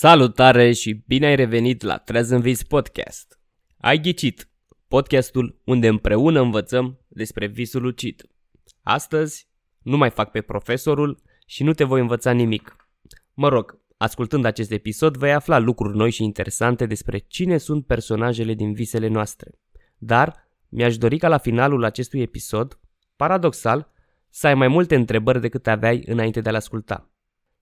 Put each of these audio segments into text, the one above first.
Salutare și bine ai revenit la Treaz în Vis Podcast. Ai ghicit, podcastul unde împreună învățăm despre visul lucid. Astăzi nu mai fac pe profesorul și nu te voi învăța nimic. Mă rog, ascultând acest episod vei afla lucruri noi și interesante despre cine sunt personajele din visele noastre. Dar mi-aș dori ca la finalul acestui episod, paradoxal, să ai mai multe întrebări decât aveai înainte de a-l asculta.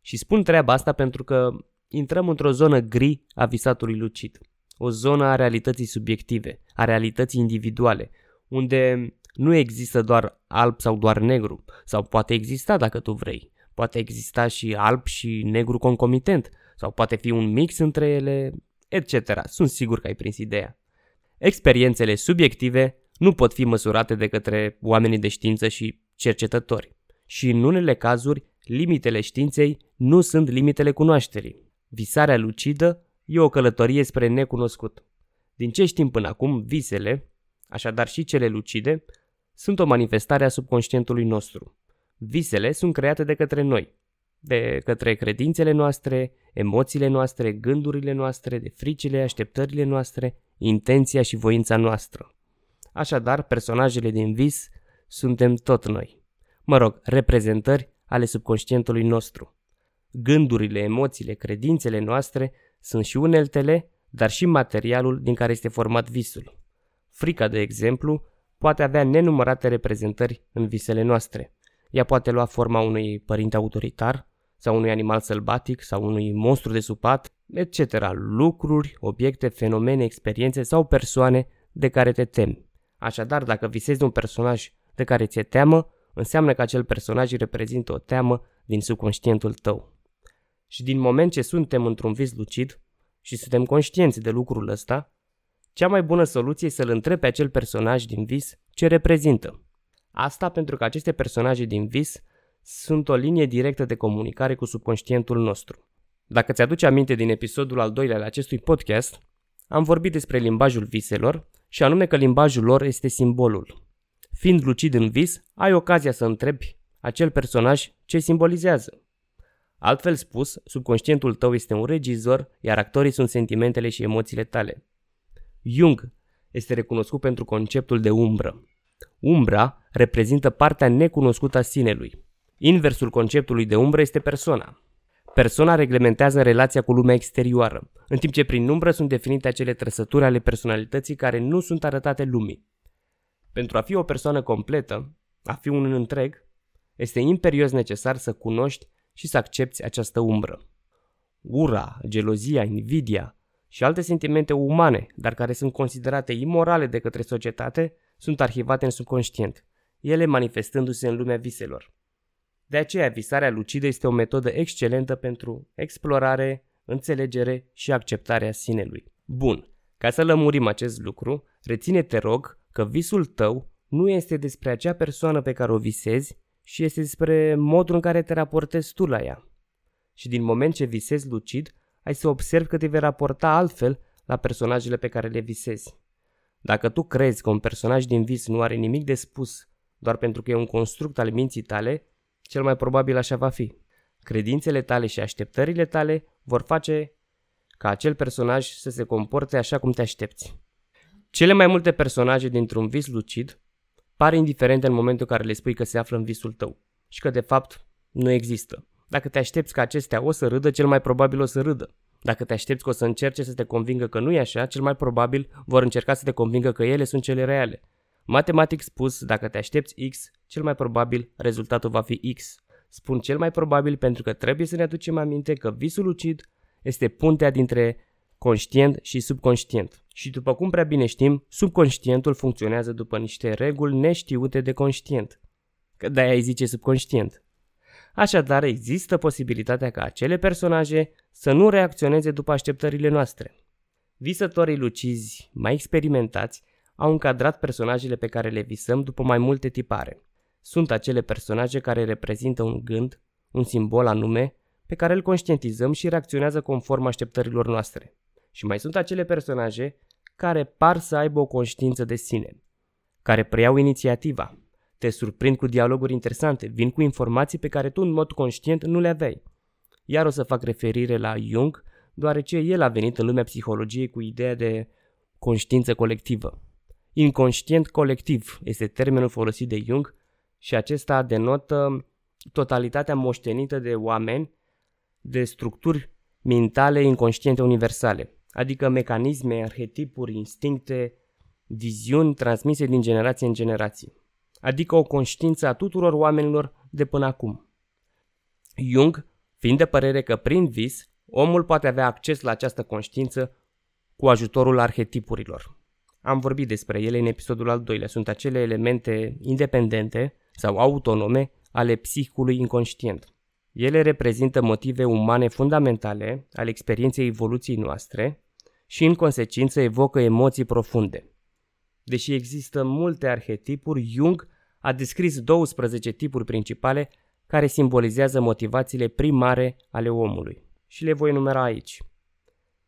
Și spun treaba asta pentru că intrăm într-o zonă gri a visatului lucid. O zonă a realității subiective, a realității individuale, unde nu există doar alb sau doar negru, sau poate exista dacă tu vrei. Poate exista și alb și negru concomitent, sau poate fi un mix între ele, etc. Sunt sigur că ai prins ideea. Experiențele subiective nu pot fi măsurate de către oamenii de știință și cercetători. Și în unele cazuri, limitele științei nu sunt limitele cunoașterii. Visarea lucidă e o călătorie spre necunoscut. Din ce știm până acum, visele, așadar și cele lucide, sunt o manifestare a subconștientului nostru. Visele sunt create de către noi, de către credințele noastre, emoțiile noastre, gândurile noastre, de fricile, așteptările noastre, intenția și voința noastră. Așadar, personajele din vis suntem tot noi. Mă rog, reprezentări ale subconștientului nostru. Gândurile, emoțiile, credințele noastre sunt și uneltele, dar și materialul din care este format visul. Frica, de exemplu, poate avea nenumărate reprezentări în visele noastre. Ea poate lua forma unui părinte autoritar, sau unui animal sălbatic, sau unui monstru de supat, etc. Lucruri, obiecte, fenomene, experiențe sau persoane de care te temi. Așadar, dacă visezi un personaj de care ți-e teamă, înseamnă că acel personaj reprezintă o teamă din subconștientul tău. Și din moment ce suntem într-un vis lucid și suntem conștienți de lucrul ăsta, cea mai bună soluție e să-l întrebi pe acel personaj din vis ce reprezintă. Asta pentru că aceste personaje din vis sunt o linie directă de comunicare cu subconștientul nostru. Dacă ți-aduce aminte din episodul al doilea al acestui podcast, am vorbit despre limbajul viselor și anume că limbajul lor este simbolul. Fiind lucid în vis, ai ocazia să întrebi acel personaj ce simbolizează. Altfel spus, subconștientul tău este un regizor, iar actorii sunt sentimentele și emoțiile tale. Jung este recunoscut pentru conceptul de umbră. Umbra reprezintă partea necunoscută a sinelui. Inversul conceptului de umbră este persoana. Persoana reglementează relația cu lumea exterioară, în timp ce prin umbră sunt definite acele trăsături ale personalității care nu sunt arătate lumii. Pentru a fi o persoană completă, a fi un întreg, este imperios necesar să cunoști și să accepti această umbră. Ura, gelozia, invidia și alte sentimente umane, dar care sunt considerate imorale de către societate, sunt arhivate în subconștient, ele manifestându-se în lumea viselor. De aceea, visarea lucidă este o metodă excelentă pentru explorare, înțelegere și acceptarea sinelui. Bun, ca să lămurim acest lucru, reține te rog că visul tău nu este despre acea persoană pe care o visezi, și este despre modul în care te raportezi tu la ea. Și din moment ce visezi lucid, ai să observi că te vei raporta altfel la personajele pe care le visezi. Dacă tu crezi că un personaj din vis nu are nimic de spus doar pentru că e un construct al minții tale, cel mai probabil așa va fi. Credințele tale și așteptările tale vor face ca acel personaj să se comporte așa cum te aștepți. Cele mai multe personaje dintr-un vis lucid pare indiferente în momentul în care le spui că se află în visul tău și că de fapt nu există. Dacă te aștepți că acestea o să râdă, cel mai probabil o să râdă. Dacă te aștepți că o să încerce să te convingă că nu e așa, cel mai probabil vor încerca să te convingă că ele sunt cele reale. Matematic spus, dacă te aștepți X, cel mai probabil rezultatul va fi X. Spun cel mai probabil pentru că trebuie să ne aducem aminte că visul lucid este puntea dintre conștient și subconștient. Și după cum prea bine știm, subconștientul funcționează după niște reguli neștiute de conștient. Că de-aia îi zice subconștient. Așadar, există posibilitatea ca acele personaje să nu reacționeze după așteptările noastre. Visătorii lucizi mai experimentați au încadrat personajele pe care le visăm după mai multe tipare. Sunt acele personaje care reprezintă un gând, un simbol anume, pe care îl conștientizăm și reacționează conform așteptărilor noastre. Și mai sunt acele personaje care par să aibă o conștiință de sine, care preiau inițiativa, te surprind cu dialoguri interesante, vin cu informații pe care tu în mod conștient nu le aveai. Iar o să fac referire la Jung, deoarece el a venit în lumea psihologiei cu ideea de conștiință colectivă. Inconștient colectiv este termenul folosit de Jung și acesta denotă totalitatea moștenită de oameni de structuri mentale inconștiente universale, adică mecanisme, arhetipuri, instincte, viziuni transmise din generație în generație, adică o conștiință a tuturor oamenilor de până acum. Jung, fiind de părere că prin vis, omul poate avea acces la această conștiință cu ajutorul arhetipurilor. Am vorbit despre ele în episodul al doilea. Sunt acele elemente independente sau autonome ale psihicului inconștient. Ele reprezintă motive umane fundamentale ale experienței evoluției noastre și în consecință evocă emoții profunde. Deși există multe arhetipuri, Jung a descris 12 tipuri principale care simbolizează motivațiile primare ale omului. Și le voi numera aici.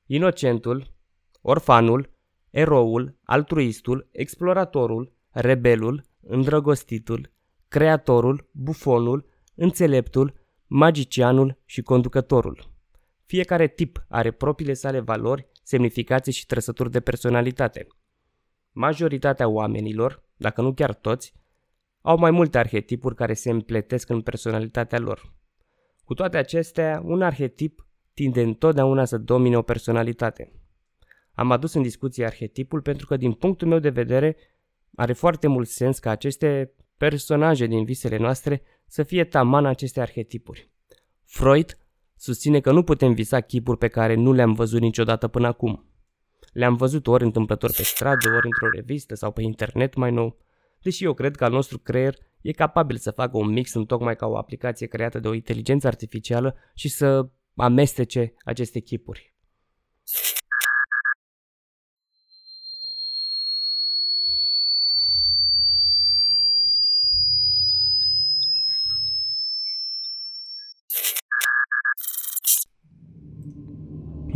Inocentul, orfanul, eroul, altruistul, exploratorul, rebelul, îndrăgostitul, creatorul, bufonul, înțeleptul, magicianul și conducătorul. Fiecare tip are propriile sale valori, semnificații și trăsături de personalitate. Majoritatea oamenilor, dacă nu chiar toți, au mai multe arhetipuri care se împletesc în personalitatea lor. Cu toate acestea, un arhetip tinde întotdeauna să domine o personalitate. Am adus în discuție arhetipul pentru că, din punctul meu de vedere, are foarte mult sens ca aceste personaje din visele noastre să fie taman aceste arhetipuri. Freud susține că nu putem visa chipuri pe care nu le-am văzut niciodată până acum. Le-am văzut ori întâmplător pe stradă, ori într-o revistă sau pe internet mai nou, deși eu cred că al nostru creier e capabil să facă un mix în tocmai ca o aplicație creată de o inteligență artificială și să amestece aceste chipuri.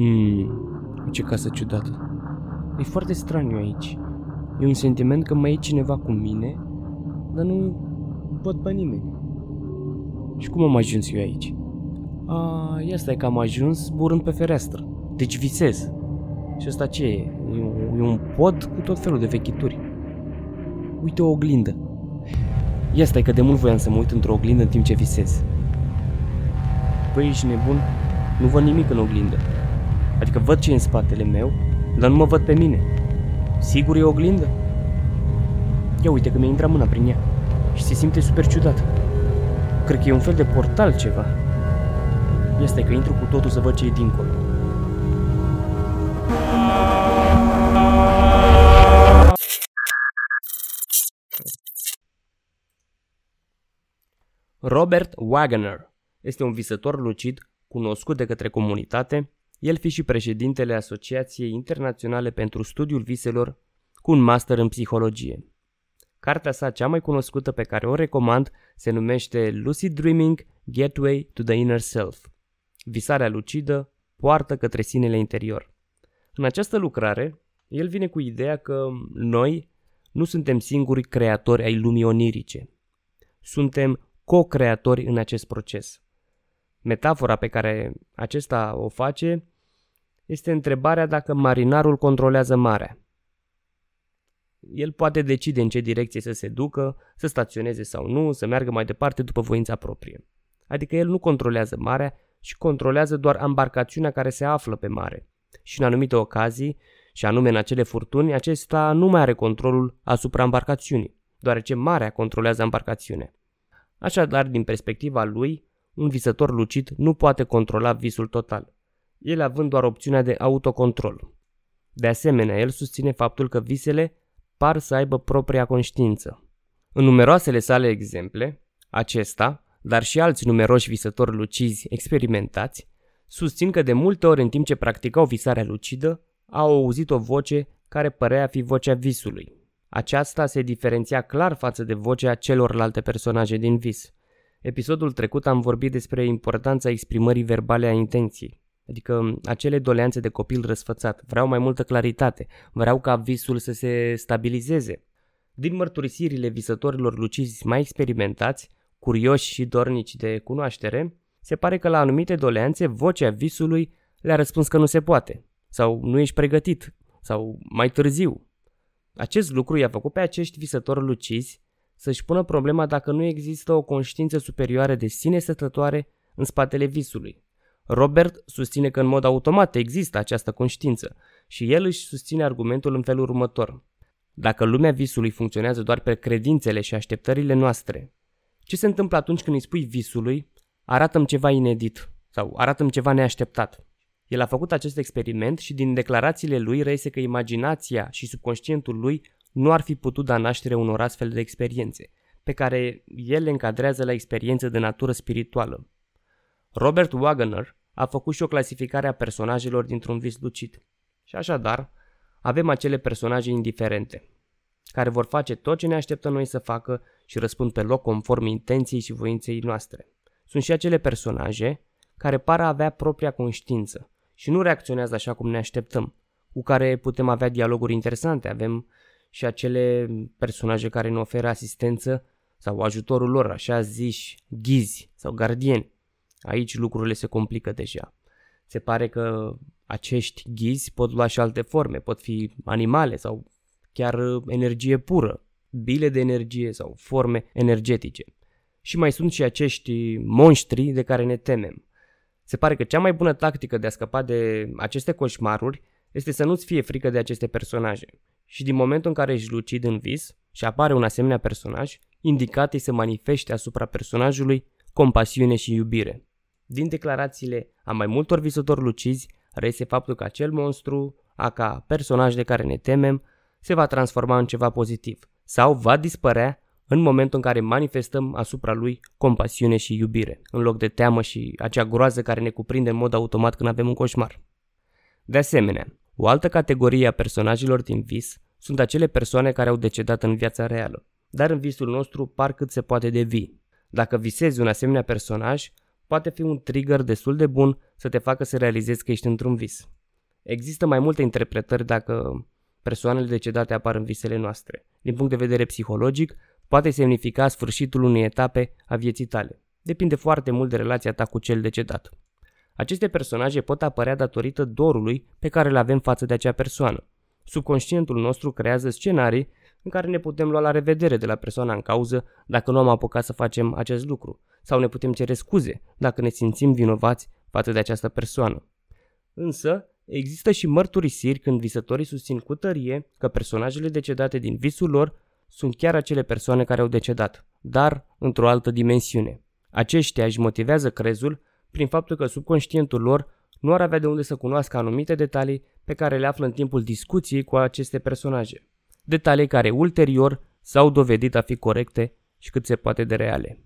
Hmm, ce casă ciudată. E foarte straniu aici. E un sentiment că mai e cineva cu mine, dar nu văd pe nimeni. Și cum am ajuns eu aici? A, ia stai că am ajuns burând pe fereastră. Deci visez. Și asta ce e? E un, e un pod cu tot felul de vechituri. Uite o oglindă. Ia stai că de mult voiam să mă uit într-o oglindă în timp ce visez. Păi ești nebun? Nu văd nimic în oglindă. Adică văd ce e în spatele meu, dar nu mă văd pe mine. Sigur e o oglindă? Ia uite că mi-a intrat mâna prin ea și se simte super ciudat. Cred că e un fel de portal ceva. Ia stai că intru cu totul să văd ce e dincolo. Robert Wagner este un visător lucid cunoscut de către comunitate el fi și președintele Asociației Internaționale pentru Studiul Viselor cu un master în psihologie. Cartea sa cea mai cunoscută pe care o recomand se numește Lucid Dreaming Gateway to the Inner Self. Visarea lucidă, poartă către sinele interior. În această lucrare, el vine cu ideea că noi nu suntem singuri creatori ai lumii onirice. Suntem co-creatori în acest proces. Metafora pe care acesta o face este întrebarea dacă marinarul controlează marea. El poate decide în ce direcție să se ducă, să staționeze sau nu, să meargă mai departe după voința proprie. Adică el nu controlează marea și controlează doar embarcațiunea care se află pe mare. Și în anumite ocazii, și anume în acele furtuni, acesta nu mai are controlul asupra embarcațiunii, deoarece marea controlează embarcațiunea. Așadar, din perspectiva lui, un visător lucid nu poate controla visul total el având doar opțiunea de autocontrol. De asemenea, el susține faptul că visele par să aibă propria conștiință. În numeroasele sale exemple, acesta, dar și alți numeroși visători lucizi experimentați, susțin că de multe ori în timp ce practicau visarea lucidă, au auzit o voce care părea a fi vocea visului. Aceasta se diferenția clar față de vocea celorlalte personaje din vis. Episodul trecut am vorbit despre importanța exprimării verbale a intenției. Adică acele doleanțe de copil răsfățat. Vreau mai multă claritate. Vreau ca visul să se stabilizeze. Din mărturisirile visătorilor lucizi mai experimentați, curioși și dornici de cunoaștere, se pare că la anumite doleanțe vocea visului le-a răspuns că nu se poate, sau nu ești pregătit, sau mai târziu. Acest lucru i-a făcut pe acești visători lucizi să-și pună problema dacă nu există o conștiință superioară de sine stătătoare în spatele visului. Robert susține că în mod automat există această conștiință și el își susține argumentul în felul următor. Dacă lumea visului funcționează doar pe credințele și așteptările noastre, ce se întâmplă atunci când îi spui visului, arată ceva inedit sau arată ceva neașteptat? El a făcut acest experiment și din declarațiile lui reiese că imaginația și subconștientul lui nu ar fi putut da naștere unor astfel de experiențe, pe care el le încadrează la experiențe de natură spirituală. Robert Wagner a făcut și o clasificare a personajelor dintr-un vis lucid. Și așadar, avem acele personaje indiferente, care vor face tot ce ne așteptăm noi să facă și răspund pe loc conform intenției și voinței noastre. Sunt și acele personaje care par a avea propria conștiință și nu reacționează așa cum ne așteptăm, cu care putem avea dialoguri interesante. Avem și acele personaje care ne oferă asistență sau ajutorul lor, așa ziși ghizi sau gardieni. Aici lucrurile se complică deja. Se pare că acești ghizi pot lua și alte forme, pot fi animale sau chiar energie pură, bile de energie sau forme energetice. Și mai sunt și acești monștri de care ne temem. Se pare că cea mai bună tactică de a scăpa de aceste coșmaruri este să nu-ți fie frică de aceste personaje. Și din momentul în care ești lucid în vis și apare un asemenea personaj, indicat să manifeste asupra personajului compasiune și iubire. Din declarațiile a mai multor visători lucizi, reiese faptul că acel monstru, a ca personaj de care ne temem, se va transforma în ceva pozitiv sau va dispărea în momentul în care manifestăm asupra lui compasiune și iubire, în loc de teamă și acea groază care ne cuprinde în mod automat când avem un coșmar. De asemenea, o altă categorie a personajelor din vis sunt acele persoane care au decedat în viața reală, dar în visul nostru par cât se poate de vii. Dacă visezi un asemenea personaj, poate fi un trigger destul de bun să te facă să realizezi că ești într-un vis. Există mai multe interpretări dacă persoanele decedate apar în visele noastre. Din punct de vedere psihologic, poate semnifica sfârșitul unei etape a vieții tale. Depinde foarte mult de relația ta cu cel decedat. Aceste personaje pot apărea datorită dorului pe care îl avem față de acea persoană. Subconștientul nostru creează scenarii în care ne putem lua la revedere de la persoana în cauză dacă nu am apucat să facem acest lucru, sau ne putem cere scuze dacă ne simțim vinovați față de această persoană. Însă, există și mărturisiri când visătorii susțin cu tărie că personajele decedate din visul lor sunt chiar acele persoane care au decedat, dar într-o altă dimensiune. Aceștia își motivează crezul prin faptul că subconștientul lor nu ar avea de unde să cunoască anumite detalii pe care le află în timpul discuției cu aceste personaje. Detalii care ulterior s-au dovedit a fi corecte și cât se poate de reale.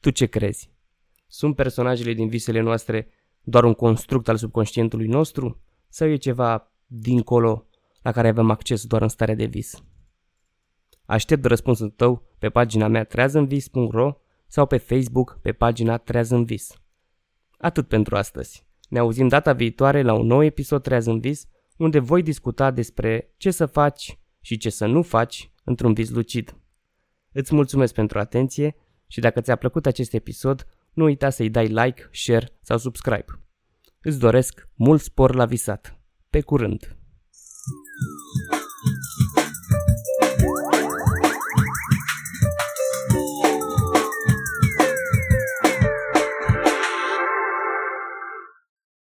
Tu ce crezi? Sunt personajele din visele noastre doar un construct al subconștientului nostru? Sau e ceva dincolo la care avem acces doar în starea de vis? Aștept răspunsul tău pe pagina mea treazânvis.ro sau pe Facebook pe pagina Treaz în Vis. Atât pentru astăzi. Ne auzim data viitoare la un nou episod Treaz în Vis, unde voi discuta despre ce să faci și ce să nu faci într-un vis lucid. Îți mulțumesc pentru atenție și dacă ți-a plăcut acest episod, nu uita să-i dai like, share sau subscribe. Îți doresc mult spor la visat. Pe curând!